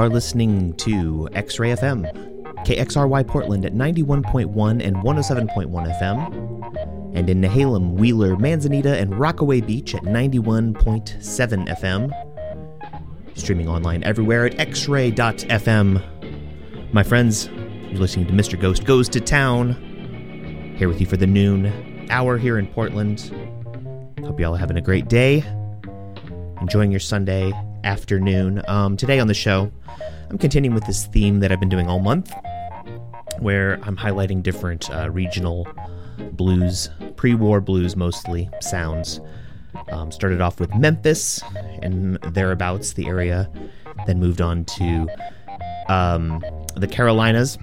Are listening to X Ray FM, KXRY Portland at 91.1 and 107.1 FM, and in Nehalem, Wheeler, Manzanita, and Rockaway Beach at 91.7 FM. Streaming online everywhere at xray.fm. My friends, you're listening to Mr. Ghost Goes to Town. Here with you for the noon hour here in Portland. Hope you all are having a great day. Enjoying your Sunday afternoon. Um, today on the show, I'm continuing with this theme that I've been doing all month, where I'm highlighting different uh, regional blues, pre war blues mostly, sounds. Um, started off with Memphis and thereabouts, the area, then moved on to um, the Carolinas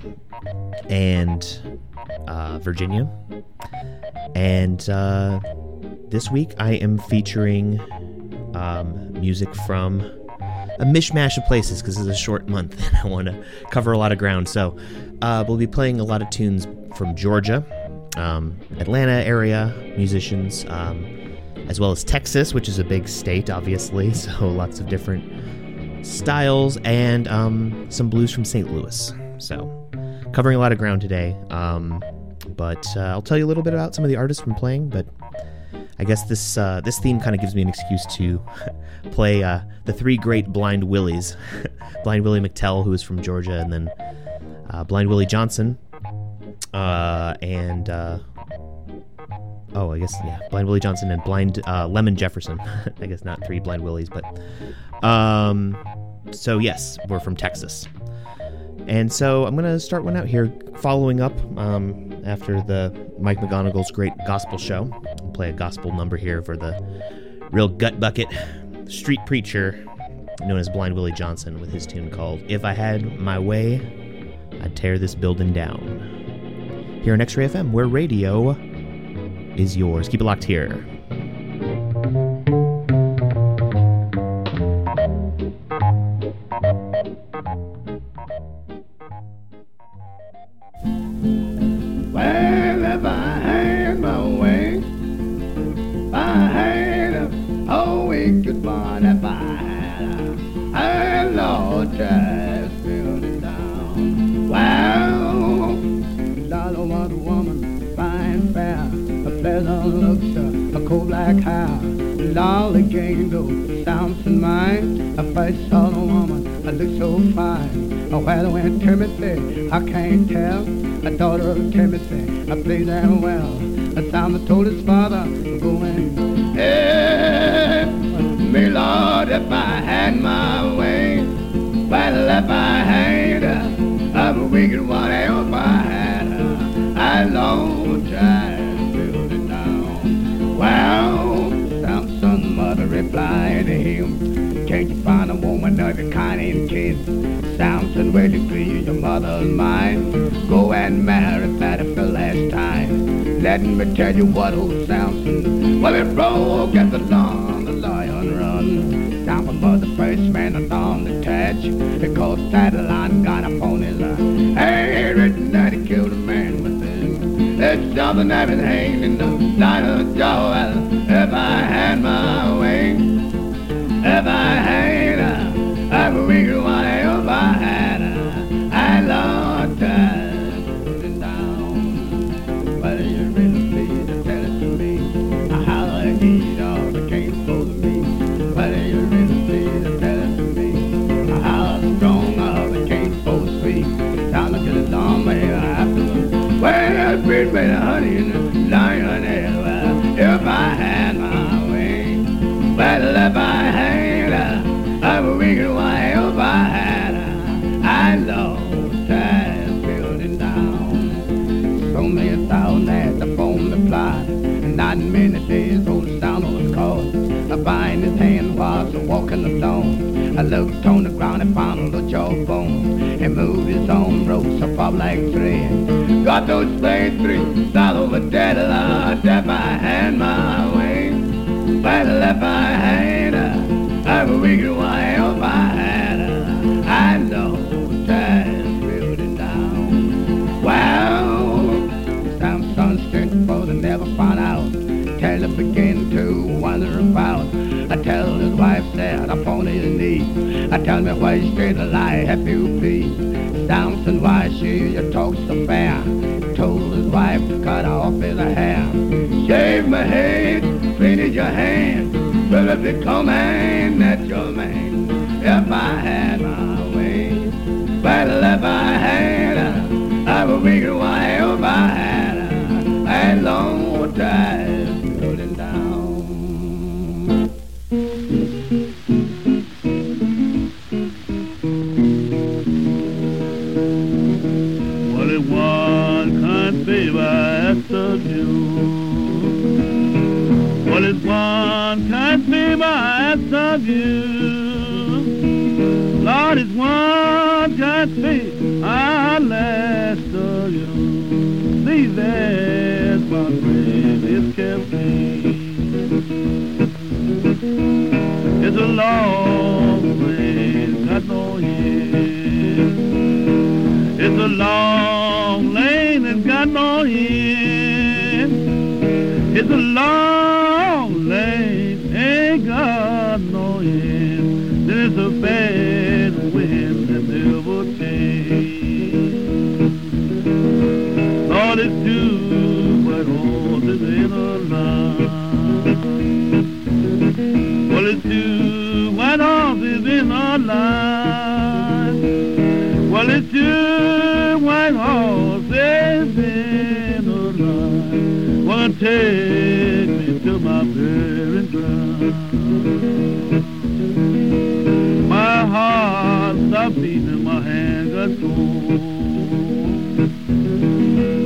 and uh, Virginia. And uh, this week I am featuring um, music from a mishmash of places because it's a short month and I want to cover a lot of ground. So uh, we'll be playing a lot of tunes from Georgia, um, Atlanta area musicians, um, as well as Texas, which is a big state, obviously. So lots of different styles and um, some blues from St. Louis. So covering a lot of ground today. Um, but uh, I'll tell you a little bit about some of the artists I'm playing. But I guess this uh, this theme kind of gives me an excuse to play uh, the three great Blind Willies: Blind Willie McTell, who is from Georgia, and then uh, Blind Willie Johnson, uh, and uh, oh, I guess yeah, Blind Willie Johnson and Blind uh, Lemon Jefferson. I guess not three Blind Willies, but um, so yes, we're from Texas. And so I'm going to start one out here, following up um, after the Mike McGonigal's great gospel show. Play a gospel number here for the real gut bucket street preacher known as Blind Willie Johnson with his tune called If I Had My Way, I'd Tear This Building Down. Here on X Ray FM, where radio is yours. Keep it locked here. I saw the woman, I looked so fine. Where went Timothy, I can't tell. A daughter of Timothy, I played them well. A Simon told his father, I'm going, Hey, me Lord, if I had my way, well, if I had a, a wicked one, if I had I long time building down. Well, Samson's mother replied to him, Can't you a woman of your kind and kin? Samson, will you please your mother's mind? Go and marry Fatty for the last time. Let me tell you what old Samson, well, it broke at the lawn, the lion run. Samson was the first man on the touch because Sadeline got up on his uh, hey, written that he killed a man with it. It's something that been hanging in the light of the. If I had my way, if I had hand was a walking alone. I looked on the ground and found a jawbone. He moved his own ropes up up like thread. Got those spades three, dollar over dead lot if I had my way. Well, if I had a, a wicked wife, tell his wife upon his knee. I Tell me why straight a lie happy you be. Dancing why she you talk so fair. Told his wife to cut off his hair. Shave my head, painted your hand. Will it become an your man? If I had my way. Well, if I had, I would make it wild if I had can't favor after you? Lord, it's one can't favor I last of you. These days, my friend, is kept It's a long way, got no end. It's a long lane that's got no end. It's a long line. Well, it's two white horses in a line. Wanna take me to my burial ground. My heart stopped beating, my hand got cold.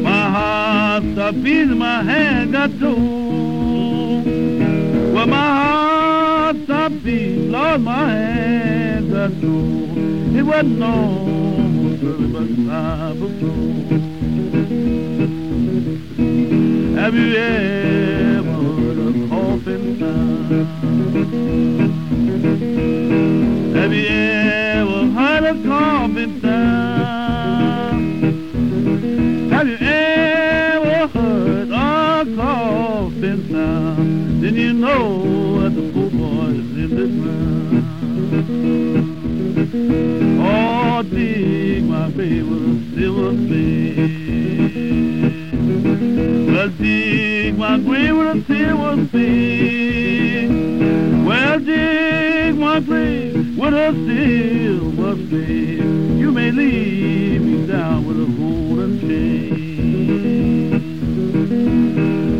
My heart stopped beating, my hand got cold. Well, my heart stopped beating, Lord, my hand got cold. It wasn't no but Have you ever Well, dig my grave with a silver spade. Well, dig my grave with a silver spade. You may leave me down with a golden chain.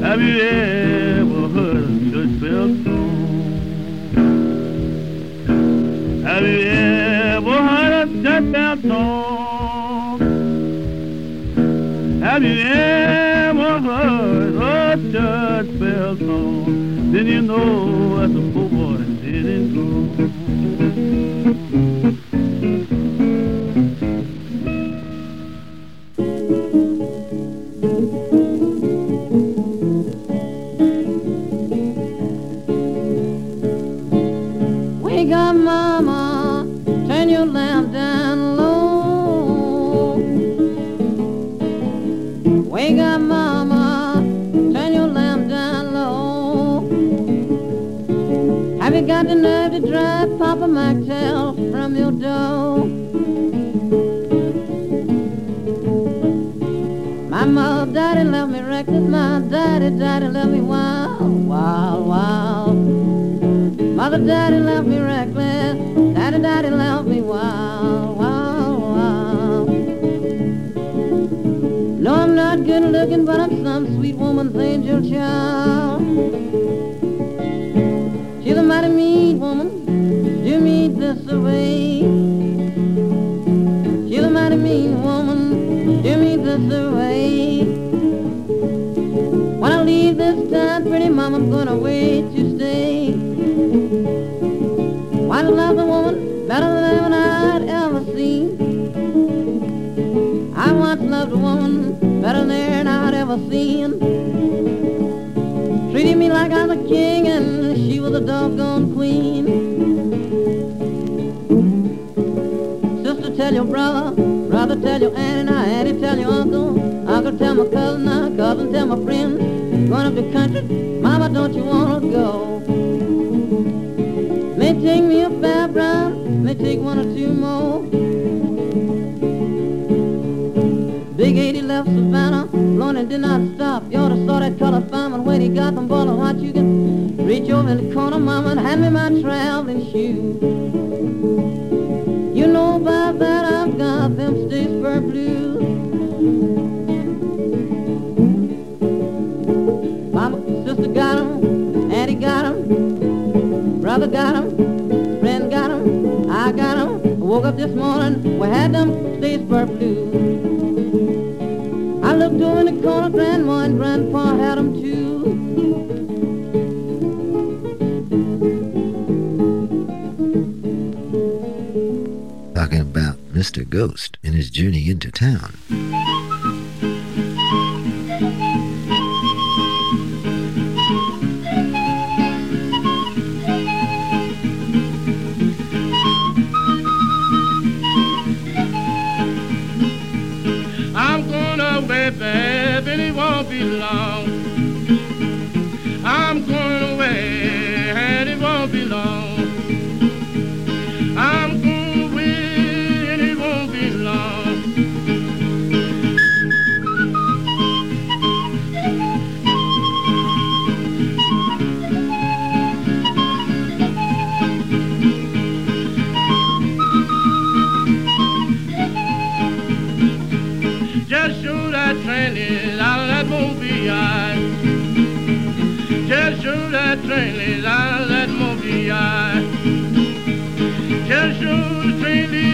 Have you ever heard a church bell song? Have you ever heard a church bell song? Have you ever Then you know Mother, daddy left me reckless. Daddy, daddy left me wild, wild, wild. No, I'm not good looking, but I'm some sweet woman's angel child. She's a mighty mean woman. Do me this away. She's a mighty mean woman. Do me this away. When I leave this town, pretty mama, I'm gonna wait love a woman better than I'd ever seen? I once loved a woman better than I'd ever seen. Treated me like I was a king and she was a doggone queen. Sister, tell your brother, brother, tell your aunt, and I auntie, tell your uncle, uncle, tell my cousin, uh, cousin, tell my friend. Going up the country, mama, don't you wanna go? May take me a fair brown, may take one or two more. Big 80 left Savannah, Lorna did not stop. You ought saw that colored fireman when he got them ball of hot. You can reach over in the corner, mama, and hand me my traveling shoes. You know about that, I've got them Statesboro blues. Mama, sister got 'em, auntie got 'em, brother got 'em, friend got 'em, I got 'em. Woke up this morning, we had them Statesboro blues. I looked over in the corner, grandma and grandpa had 'em too. Talking about Mr. Ghost and his journey into town. Be long. Train out of that movie yard. Just show the train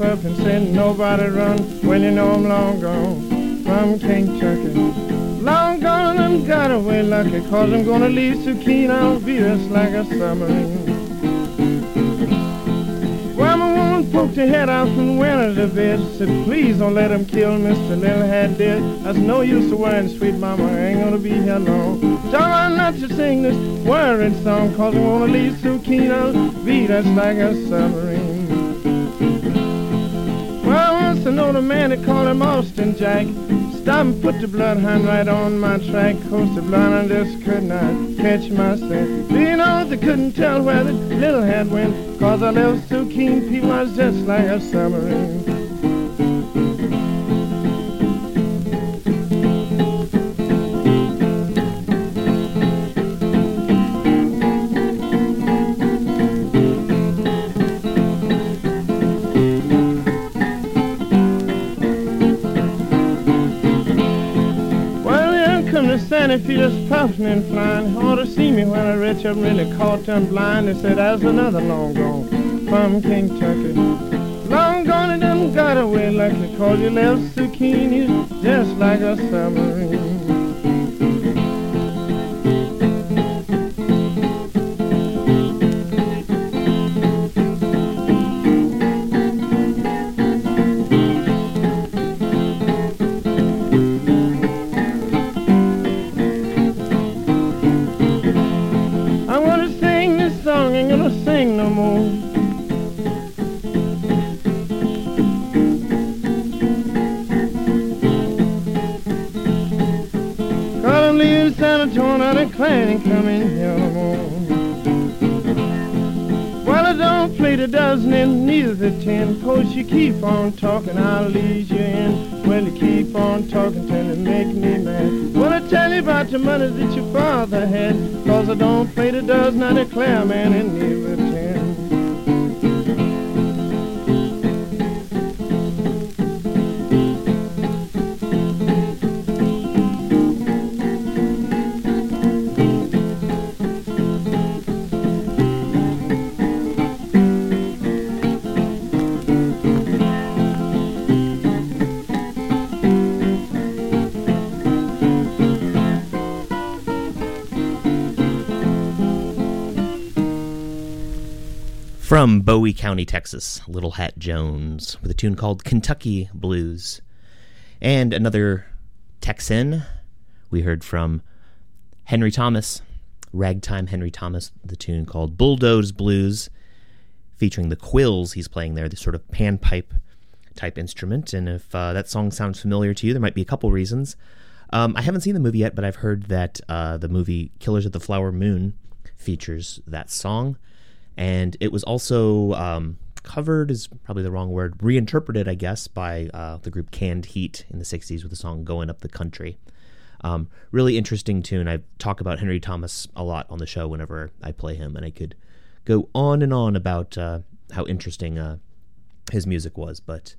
and say nobody run when you know I'm long gone from Kentucky. Long gone I'm got away lucky, cause I'm gonna leave so keen I'll be just like a submarine. Well, I won't poked her head out from the window the bed. Said, please don't let him kill Mr. Little Hat dead. Said, no use of worrying, sweet mama, I ain't gonna be here long. Tell her not to sing this worried song, cause I wanna leave so keen on beat that's like a submarine. Well, once I know the man that called him Austin Jack. Stop and put the bloodhound right on my track. Coast the blood, I just could not catch my scent. Do you know they couldn't tell where the little hat went? Cause I left so keen, people, I was just like a submarine. Come the Santa Fe just puffing and flying. Ought to see me when I reach up, really caught them blind. They said, there's another long gone from Kentucky. Long gone and done got away lucky, cause you left zucchini just like a submarine. The coming here. Well, I don't play the dozen and neither the ten. Cause you keep on talking, I'll lead you in. Well, you keep on talking till it make me mad. Wanna tell you about the money that your father had. Cause I don't play the dozen, I declare, man, and neither From Bowie County, Texas, Little Hat Jones with a tune called Kentucky Blues. And another Texan we heard from Henry Thomas, ragtime Henry Thomas, the tune called Bulldoze Blues, featuring the quills he's playing there, the sort of panpipe type instrument. And if uh, that song sounds familiar to you, there might be a couple reasons. Um, I haven't seen the movie yet, but I've heard that uh, the movie Killers of the Flower Moon features that song. And it was also um, covered, is probably the wrong word, reinterpreted, I guess, by uh, the group Canned Heat in the 60s with the song Going Up the Country. Um, really interesting tune. I talk about Henry Thomas a lot on the show whenever I play him, and I could go on and on about uh, how interesting uh, his music was. But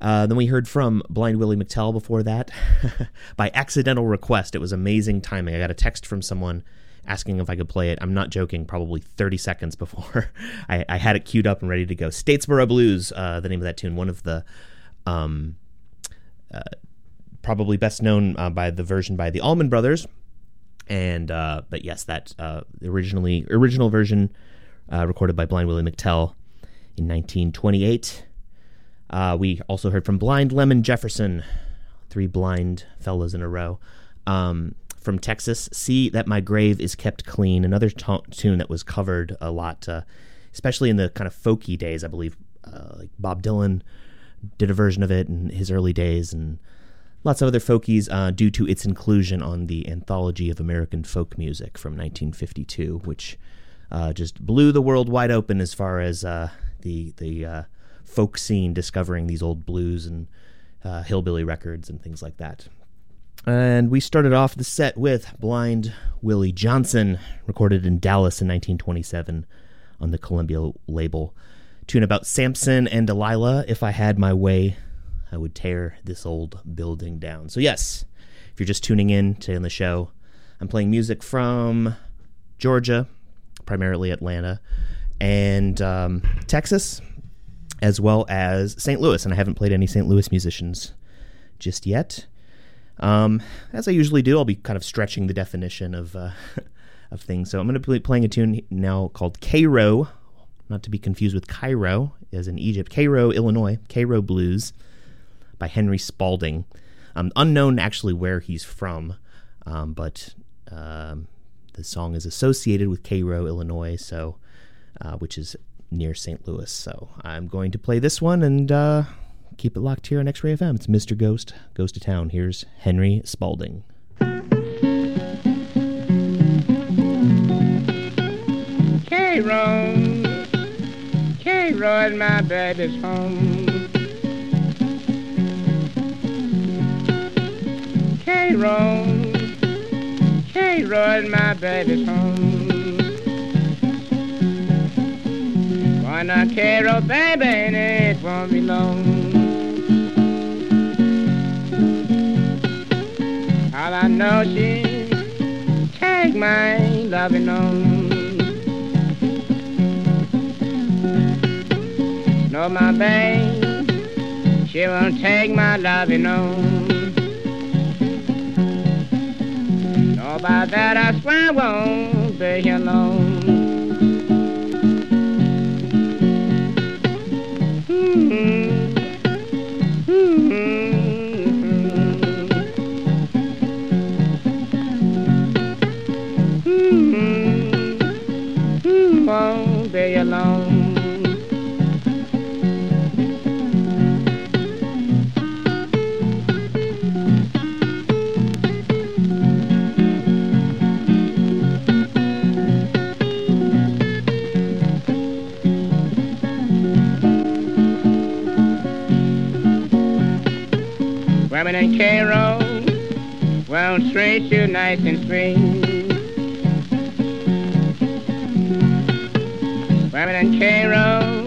uh, then we heard from Blind Willie McTell before that by accidental request. It was amazing timing. I got a text from someone asking if I could play it. I'm not joking, probably 30 seconds before I, I had it queued up and ready to go. Statesboro Blues, uh, the name of that tune, one of the um, uh, probably best known uh, by the version by the Allman Brothers. And uh, but yes, that uh, originally original version uh, recorded by Blind Willie McTell in 1928. Uh, we also heard from Blind Lemon Jefferson, three blind fellas in a row. Um, from Texas, See That My Grave Is Kept Clean, another tune that was covered a lot, uh, especially in the kind of folky days, I believe. Uh, like Bob Dylan did a version of it in his early days, and lots of other folkies uh, due to its inclusion on the Anthology of American Folk Music from 1952, which uh, just blew the world wide open as far as uh, the the uh, folk scene discovering these old blues and hillbilly records and things like that. And we started off the set with Blind Willie Johnson, recorded in Dallas in 1927 on the Columbia label. Tune about Samson and Delilah. If I had my way, I would tear this old building down. So, yes, if you're just tuning in to the show, I'm playing music from Georgia, primarily Atlanta, and um, Texas, as well as St. Louis. And I haven't played any St. Louis musicians just yet. Um, as I usually do, I'll be kind of stretching the definition of uh, of things. So I'm going to be playing a tune now called Cairo, not to be confused with Cairo, as in Egypt. Cairo, Illinois, Cairo Blues by Henry Spaulding. Um, unknown actually where he's from, um, but um, the song is associated with Cairo, Illinois, so uh, which is near St. Louis. So I'm going to play this one and uh, keep it locked here on X-Ray FM. It's Mr. Ghost goes to town. Here's Henry Spaulding. Cairo, Cairo is my baby's home. Cairo, Cairo is my baby's home. Not Cairo, baby, and it won't be long. All I know she take my loving on. No, my babe, she won't take my loving on. No, by that I swear I won't be alone. Women in Cairo, well, treat you nice and sweet. Women in Cairo,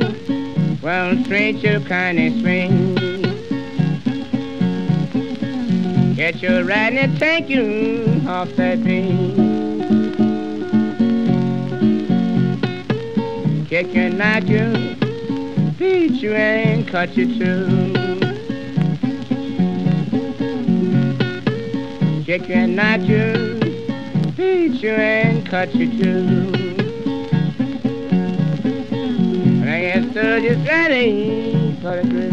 well, treat you kind and sweet. Get you right and take you off that beat. Kick you, knock you, beat you and cut you too. You and you, beat you and cut you too. I get stood just ready for the groove.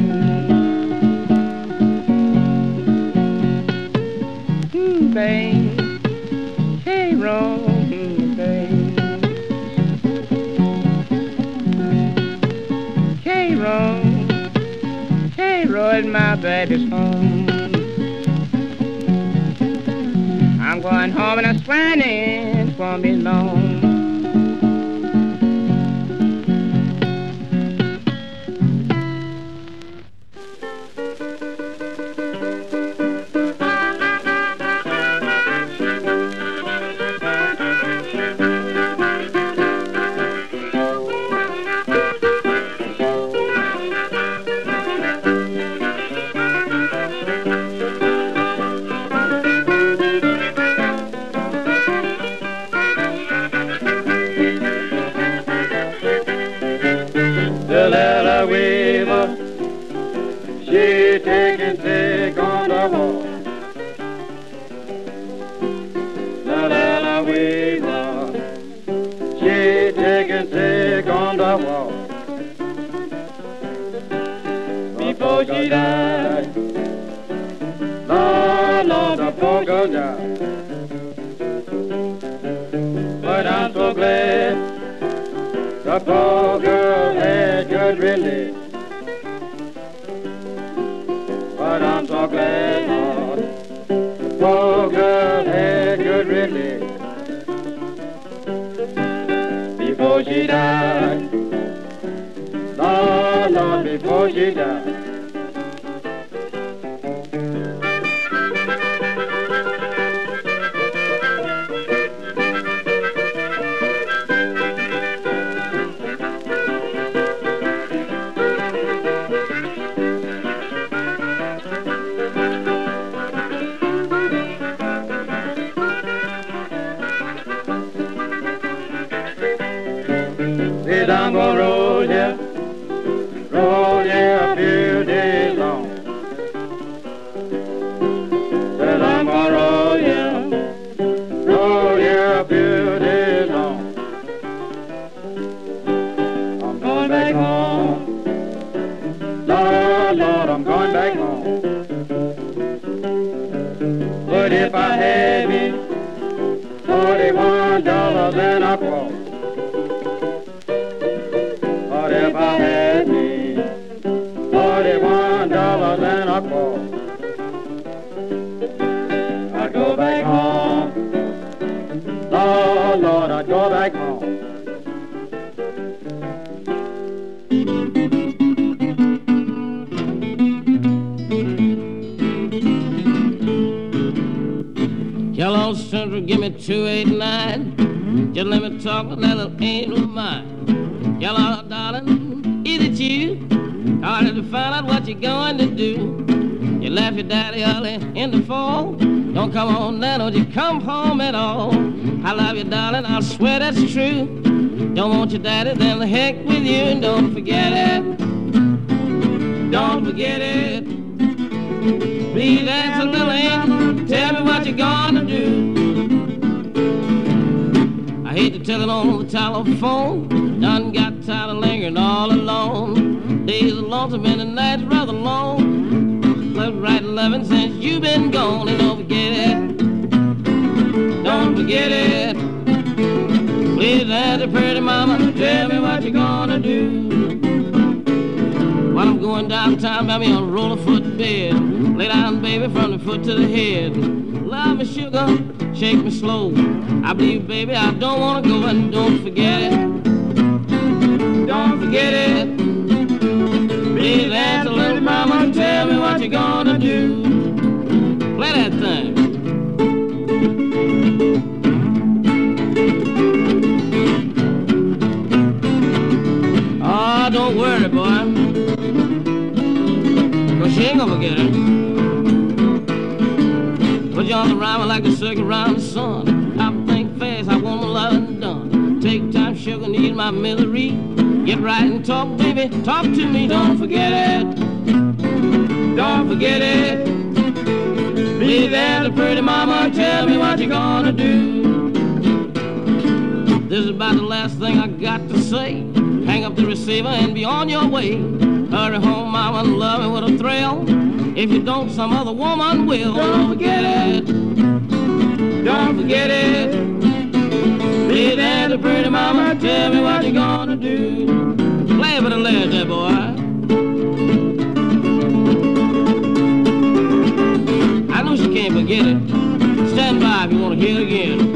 Hmm, babe, hey. Cairo, Cairo is my baby's home. Going home and I'm sweating it won't be long. She died, Lord, Lord, before she died. Your daddy, then the heck with you. And don't forget it. Don't forget it. Please answer, little angel. Tell me what you're gonna do. I hate to tell it on the telephone. Done got tired of lingering all alone. Days are lonesome and the nights rather long. Left, right, eleven since you've been gone. And don't forget it. Don't forget it. Please answer, pretty mama. Tell me what you're gonna do. While I'm going downtown, buy me a roller foot bed. Lay down, baby, from the foot to the head. Love me, sugar, shake me slow. I believe, baby, I don't wanna go and don't forget it. Don't forget it. Please answer, little mama, tell me what you're gonna do. Play that thing. Don't worry, boy. Cause she ain't gonna forget it. Put you on the rhyme like a circuit around the sun. I think fast, I want my loving done. Take time, sugar, need my misery. Get right and talk, baby, talk to me, don't forget it. Don't forget it. Be there, the pretty mama, tell me what you gonna do. This is about the last thing I got to say. Hang up the receiver and be on your way. Hurry home, mama, love me with a thrill. If you don't, some other woman will. Don't forget it. Don't forget it. Be there, the pretty mama, tell me what you gonna do. Play it with the there, boy. I know she can't forget it. Stand by if you want to hear it again.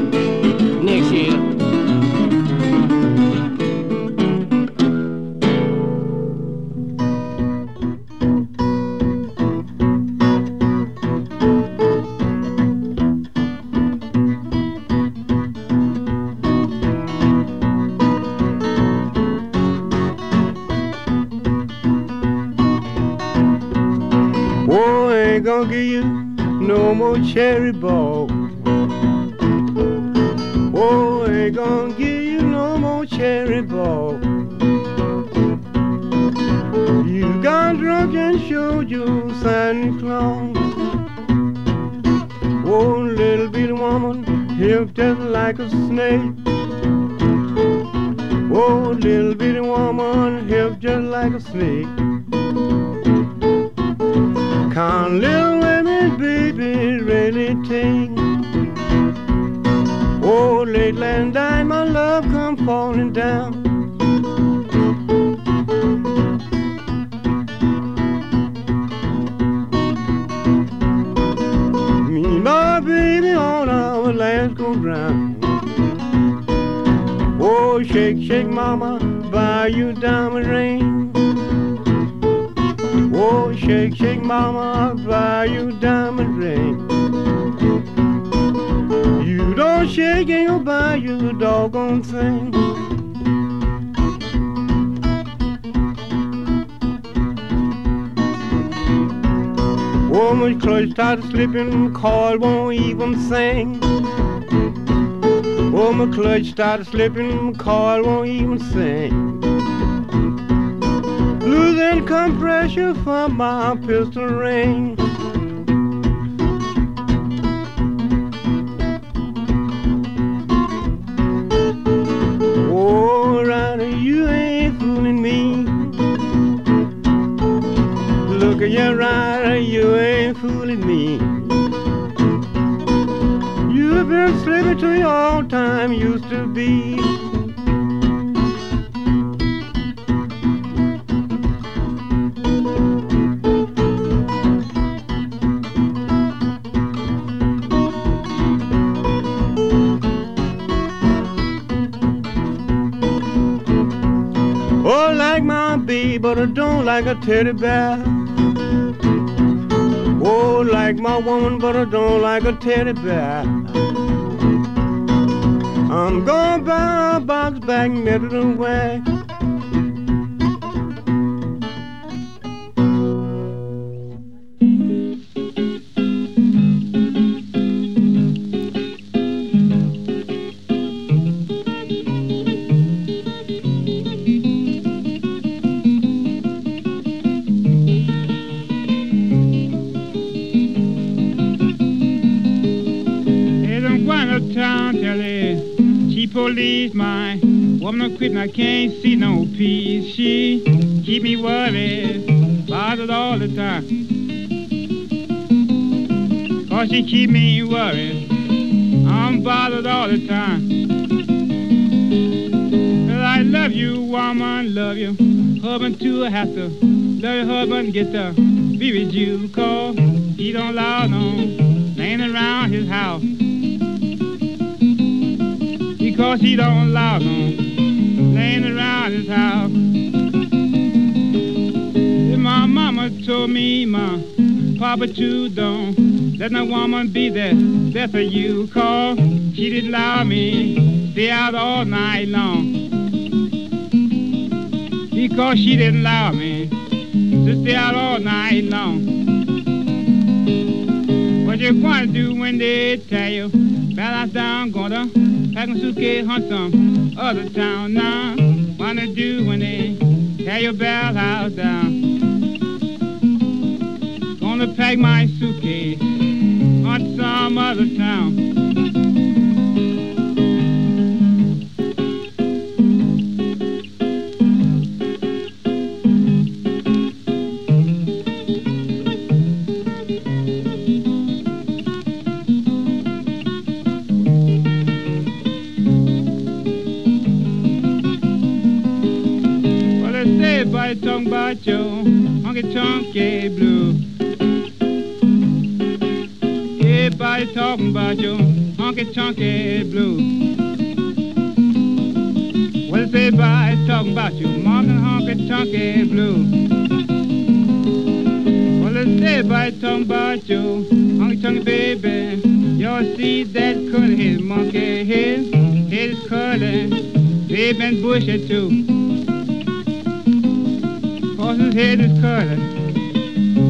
Started slipping, coil won't even sing. Losing compression from my pistol ring. Slipping to your time used to be. Oh, like my baby, but I don't like a teddy bear. Oh, like my woman, but I don't like a teddy bear. I'm gonna buy a box back middle way. Quit and I can't see no peace. She keep me worried, bothered all the time. Cause she keep me worried, I'm bothered all the time. Well, I love you, woman, love you. Husband too, I have to love your husband, get to be with you. Cause he don't allow no laying around his house. Because he don't allow no around his house. My mama told me, my papa too don't let no woman be there, there for you. Cause she didn't allow me stay out all night long. Because she didn't allow me to stay out all night long. What you gonna do when they tell you balance down, gonna pack a suitcase, hunt some other town now? Wanna do when they tear your bell house down? Gonna pack my suitcase, on some other town. Honky tonky blue. Everybody talking about your honky tonky blue. Well, everybody talking about your mocking honky tonky blue. Well, everybody talking about you, honky tonky baby. Y'all see that curly head monkey head, head is curly, baby and bushy too. Head is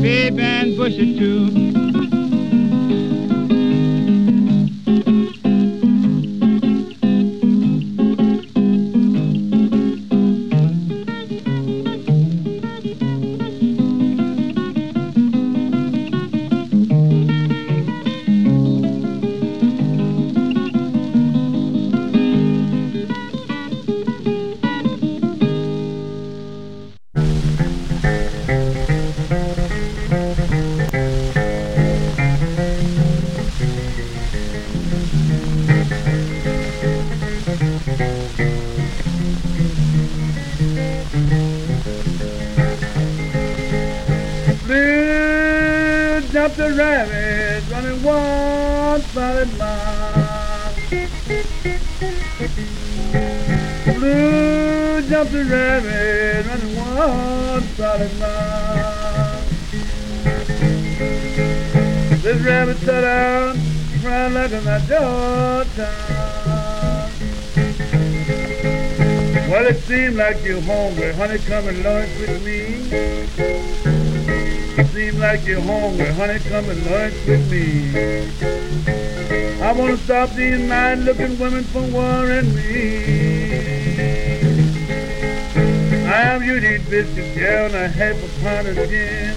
baby and bushy too. The rabbit, running one solid mile. Blue jumped the rabbit, running one solid mile. This rabbit sat down, cried like a my Georgetown. Well, it seemed like you're hungry, honey, come and lunch with me. Seem like you're hungry, honey, come and lunch with me. I wanna stop these nice-looking women from worrying me. I am you need biscuits, yeah, and a half a pound of gin.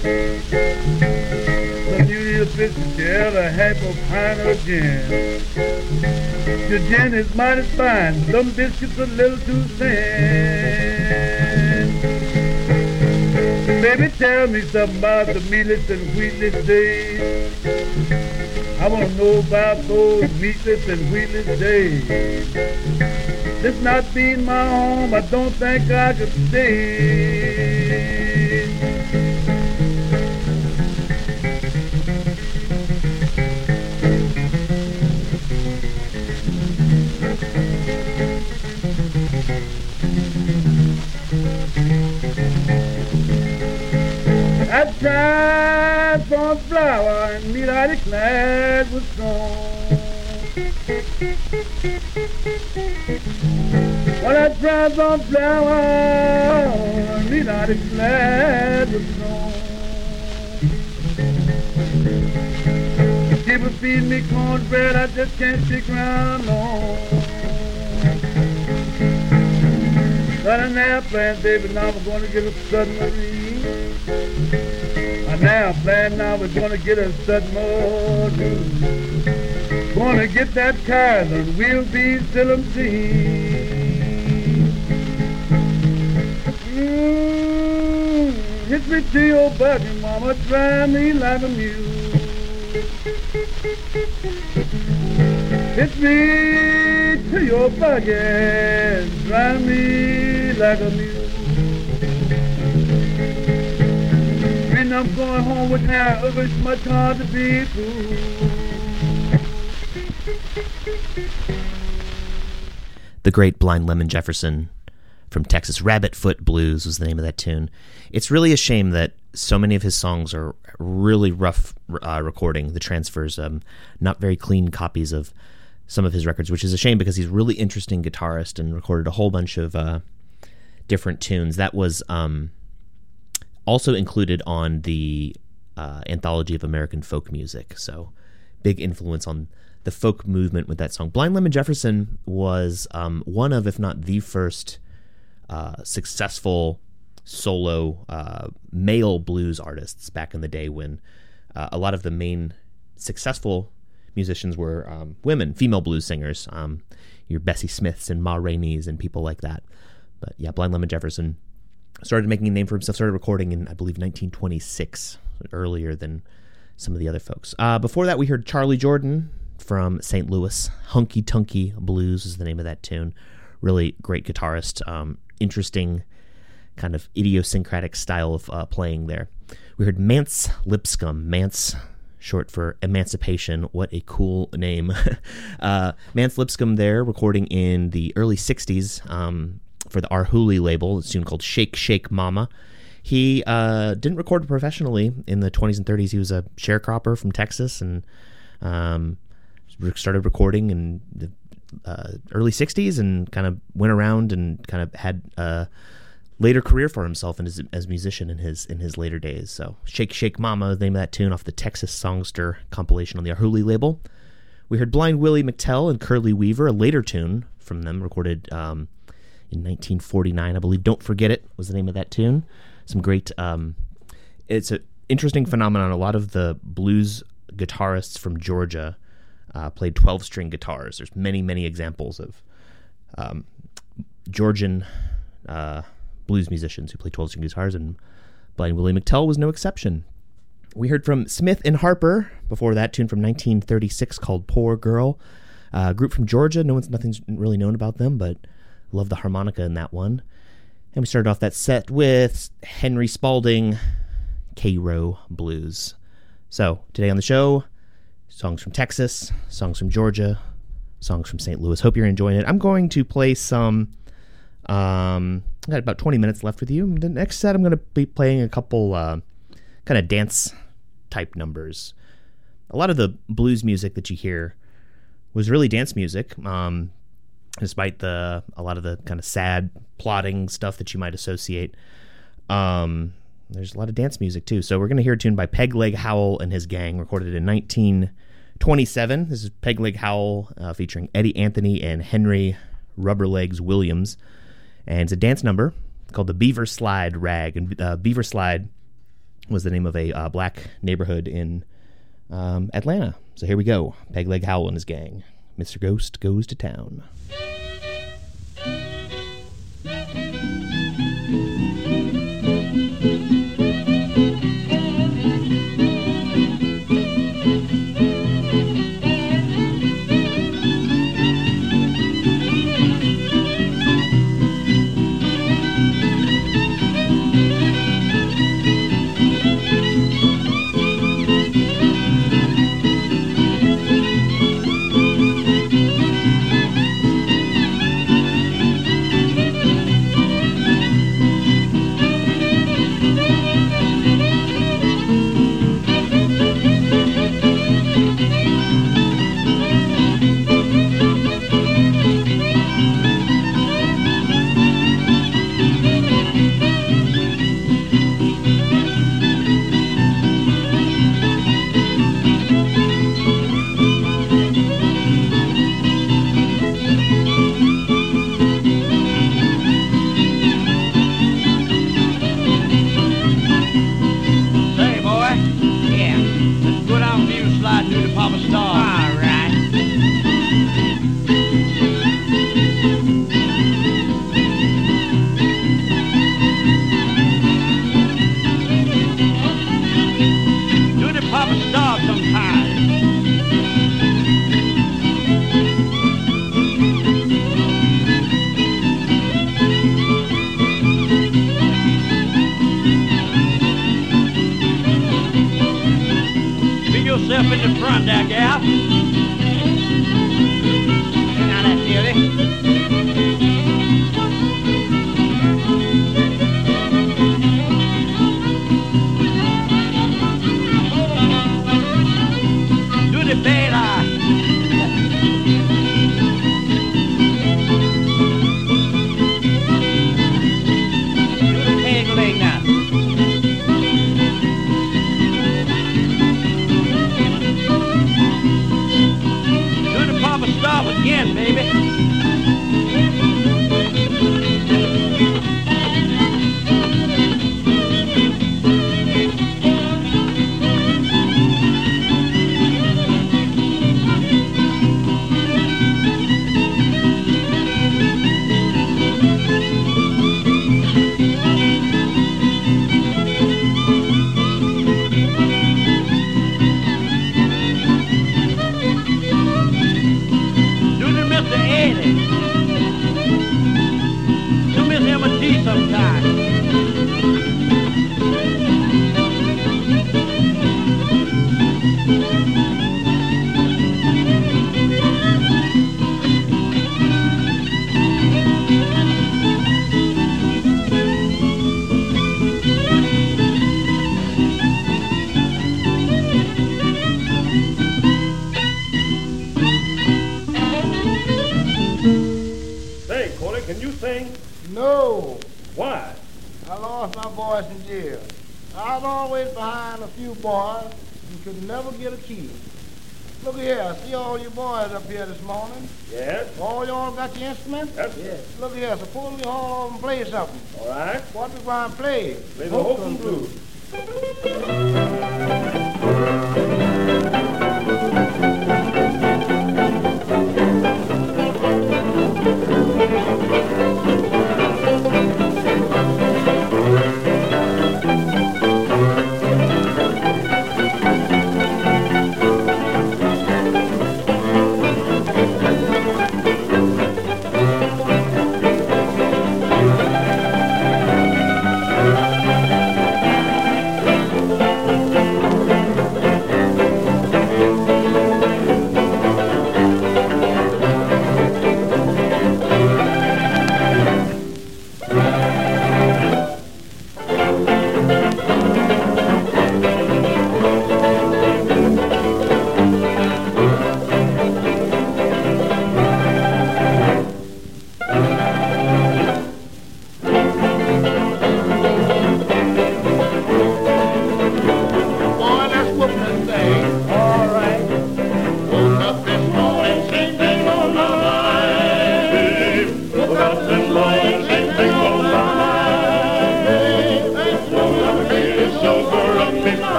Some you need a biscuit, yeah, and a half a pound of gin. Your gin is mighty fine, some biscuits a little too thin. Baby, tell me something about the meatless and wheatless days. I want to know about those meatless and wheatless days. This not being my home, I don't think I could stay. I tried for flour and meat I declared was gone. Well, I tried for flour and meat I declared was gone. People feed me cornbread, I just can't stick around no. Got an airplane, baby, now we're gonna get a submarine. And now I'm now we're gonna get a submarine. Gonna get that car and we'll be still unseen. Mm, hit me to your buggy, mama, drive me like a mule. Hit me to your buggy, drive me like a mule. When I'm going home with her, it's much hard to be. The great Blind Lemon Jefferson from Texas. Rabbit Foot Blues was the name of that tune. It's really a shame that so many of his songs are really rough uh, recording, the transfers, um, not very clean copies of some of his records, which is a shame because he's really interesting guitarist and recorded a whole bunch of uh, different tunes. That was um, also included on the uh, Anthology of American Folk Music. So, big influence on the folk movement with that song. Blind Lemon Jefferson was um, one of, if not the first, uh, successful solo uh, male blues artists back in the day when uh, a lot of the main successful musicians were um, women, female blues singers, um, your Bessie Smiths and Ma Rainey's and people like that. But yeah, Blind Lemon Jefferson started making a name for himself, started recording in, I believe, 1926, earlier than some of the other folks. Uh, before that, we heard Charley Jordan from St. Louis. Hunkie Tunkie Blues is the name of that tune. Really great guitarist. Um, interesting kind of idiosyncratic style of uh, playing there. We heard Mance Lipscomb. Mance, short for Emancipation. What a cool name. uh, Mance Lipscomb there, recording in the early 60s um, for the Arhoolie label, a soon called Shake Shake Mama. He uh, didn't record professionally in the 20s and 30s. He was a sharecropper from Texas and um, started recording in the uh, early 60s and kind of went around and kind of had a later career for himself and as, as musician in his in his later days. So Shake Shake Mama, the name of that tune off the Texas Songster compilation on the Arhoolie label. We heard Blind Willie McTell and Curley Weaver, a later tune from them recorded um, in 1949, I believe. Don't Forget It was the name of that tune. Some great. Um, it's an interesting phenomenon. A lot of the blues guitarists from Georgia uh, played 12 string guitars. There's many, many examples of um, Georgian uh, blues musicians who play 12 string guitars, and Blind Willie McTell was no exception. We heard from Smith and Harper before that tune from 1936 called Poor Girl. Uh, a group from Georgia. No one's nothing's really known about them, but love the harmonica in that one. And we started off that set with Henry Spaulding, Cairo Blues. So today on the show, songs from Texas, songs from Georgia, songs from St. Louis. Hope you're enjoying it. I'm going to play some. Um, I got about 20 minutes left with you. The next set, I'm going to be playing a couple uh, kind of dance type numbers. A lot of the blues music that you hear was really dance music. Um, despite the a lot of the kind of sad plotting stuff that you might associate. Um, there's a lot of dance music too. So we're going to hear a tune by Peg Leg Howell and his gang, recorded in 1927. This is Peg Leg Howell uh, featuring Eddie Anthony and Henry Rubberlegs Williams, and it's a dance number called the Beaver Slide Rag. And uh, Beaver Slide was the name of a uh, black neighborhood in um, Atlanta. So here we go. Peg Leg Howell and his gang. Mr. Ghost goes to town. I do the Papa Star. always behind a few boys and could never get a key. Look here, I see all you boys up here this morning. Yes. All y'all got your instruments? Yes. yes. Look here, suppose we all of them play something. All right. What we going to play? Play the Hope Blues. blues.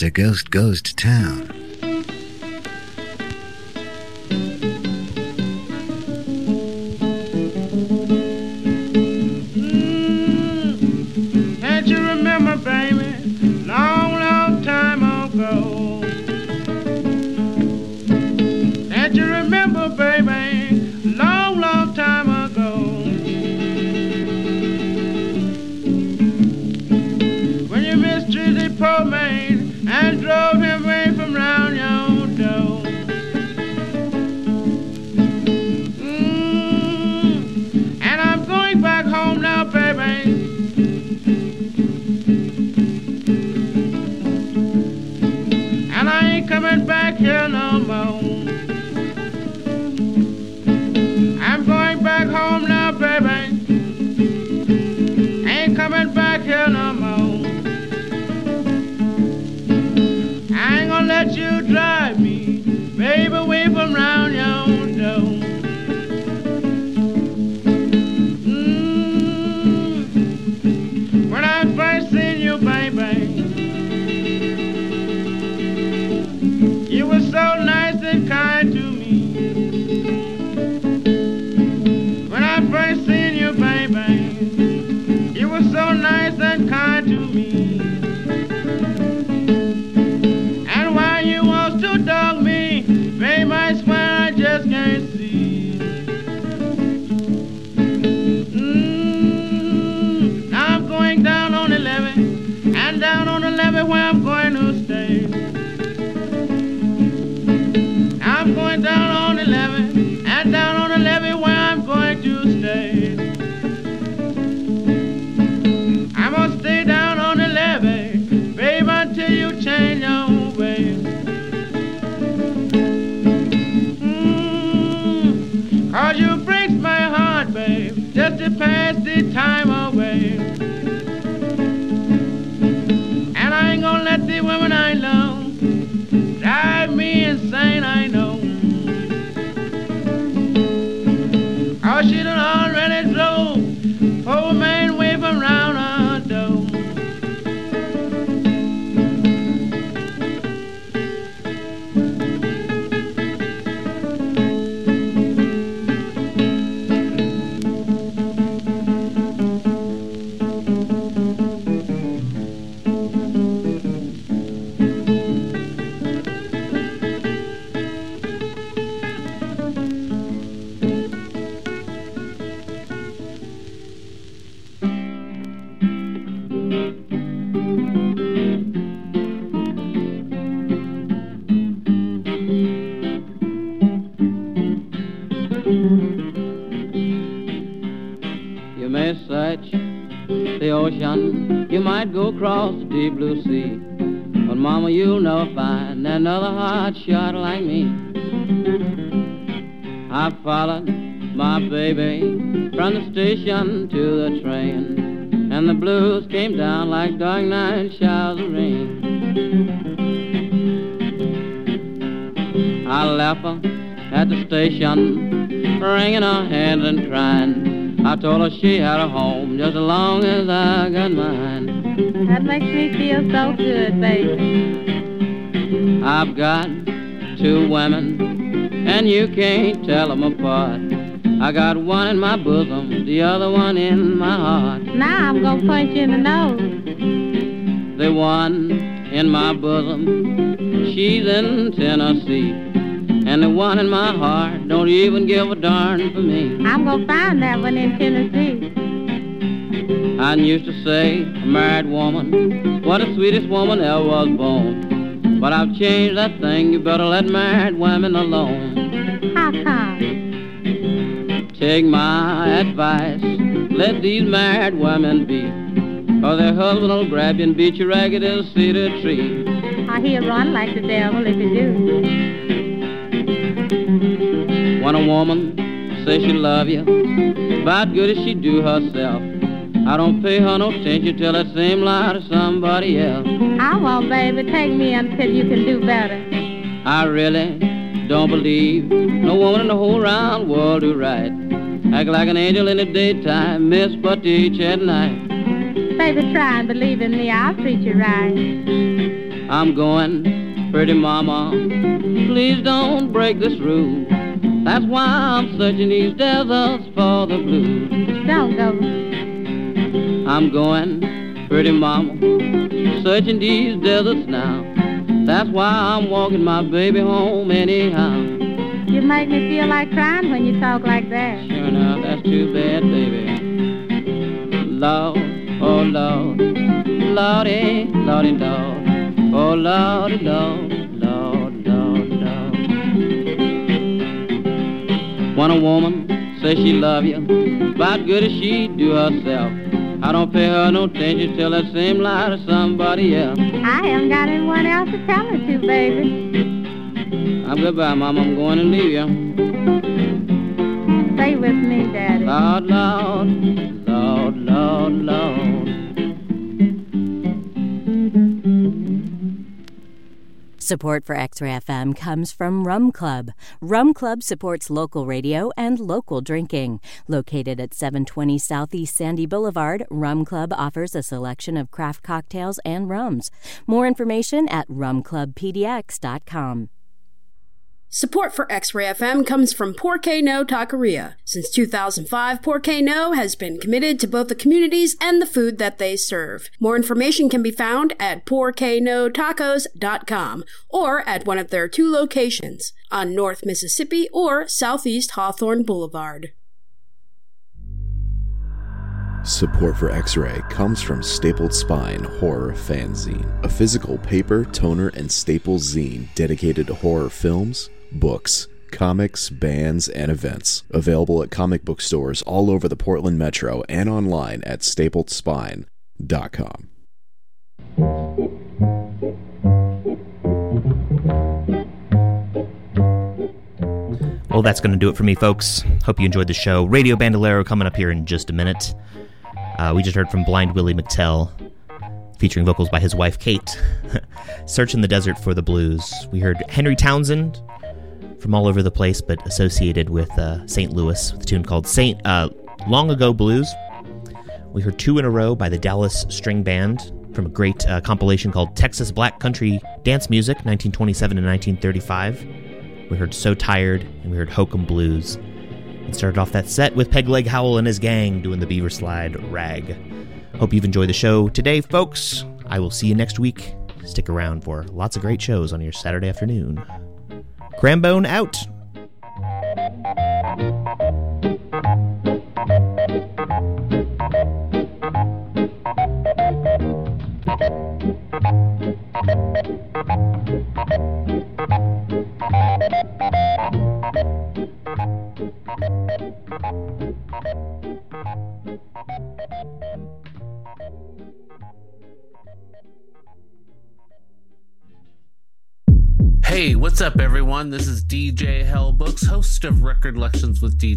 Mr. Ghost goes to town. The time away. And I ain't gonna let the women I love drive me insane, I know. Across the deep blue sea. But mama, you'll never find another hot shot like me. I followed my baby from the station to the train, and the blues came down like dark night showers of rain. I left her at the station, wringing her hands and crying. I told her she had a home just as long as I got mine. That makes me feel so good, baby. I've got two women, and you can't tell them apart. I got one in my bosom, the other one in my heart. Now I'm gonna punch you in the nose. The one in my bosom, she's in Tennessee. And the one in my heart don't even give a darn for me. I'm gonna find that one in Tennessee. I used to say, a married woman, what the sweetest woman ever was born. But I've changed that thing, you better let married women alone. How come? Take my advice, let these married women be. Or their husband will grab you and beat you ragged as a cedar tree. I hear run like the devil if you do. When a woman says she love you, about good as she do herself. I don't pay her no attention till that same lie to somebody else. I want, baby, take me until you can do better. I really don't believe no woman in the whole round world do right. Act like an angel in the daytime, miss but teach at night. Baby, try and believe in me. I'll treat you right. I'm going, pretty mama. Please don't break this rule. That's why I'm searching these deserts for the blues. Don't go. I'm going, pretty mama. Searching these deserts now. That's why I'm walking my baby home anyhow. You make me feel like crying when you talk like that. Sure enough, that's too bad, baby. Lord, oh Lord, Lordy, Lordy, Lord, oh Lordy, Lord, Lord, Lord, Lord. When a woman says she love you, about good as she do herself, I don't pay her no attention till that same lie to somebody else. I haven't got anyone else to tell it to, baby. I'm goodbye, Mom. I'm going to leave you. Stay with me, Daddy. Lord, Lord, Lord, Lord, Lord. Support for X-Ray FM comes from Rum Club. Rum Club supports local radio and local drinking. Located at 720 Southeast Sandy Boulevard, Rum Club offers a selection of craft cocktails and rums. More information at rumclubpdx.com. Support for X-Ray FM comes from Porque No Taqueria. Since 2005, Porque No has been committed to both the communities and the food that they serve. More information can be found at porquenotacos.com or at one of their two locations on North Mississippi or Southeast Hawthorne Boulevard. Support for X Ray comes from Stapled Spine Horror Fanzine, a physical paper, toner, and staple zine dedicated to horror films, books, comics, bands, and events. Available at comic book stores all over the Portland Metro and online at stapledspine.com. Well, that's going to do it for me, folks. Hope you enjoyed the show. Radio Bandolero coming up here in just a minute. Uh, we just heard from Blind Willie McTell, featuring vocals by his wife Kate. Searching the Desert for the Blues. We heard Henry Townsend from all over the place, but associated with uh, St. Louis, with a tune called Saint uh, Long Ago Blues. We heard two in a row by the Dallas String Band from a great uh, compilation called Texas Black Country Dance Music, 1927 and 1935. We heard So Tired, and we heard Hokum Blues. And started off that set with Peg Leg Howell and his gang doing the Beaver Slide rag. Hope you've enjoyed the show today, folks. I will see you next week. Stick around for lots of great shows on your Saturday afternoon. Crambone out. Hey, what's up, everyone? This is DJ Hellbooks, host of Record Lections with DJ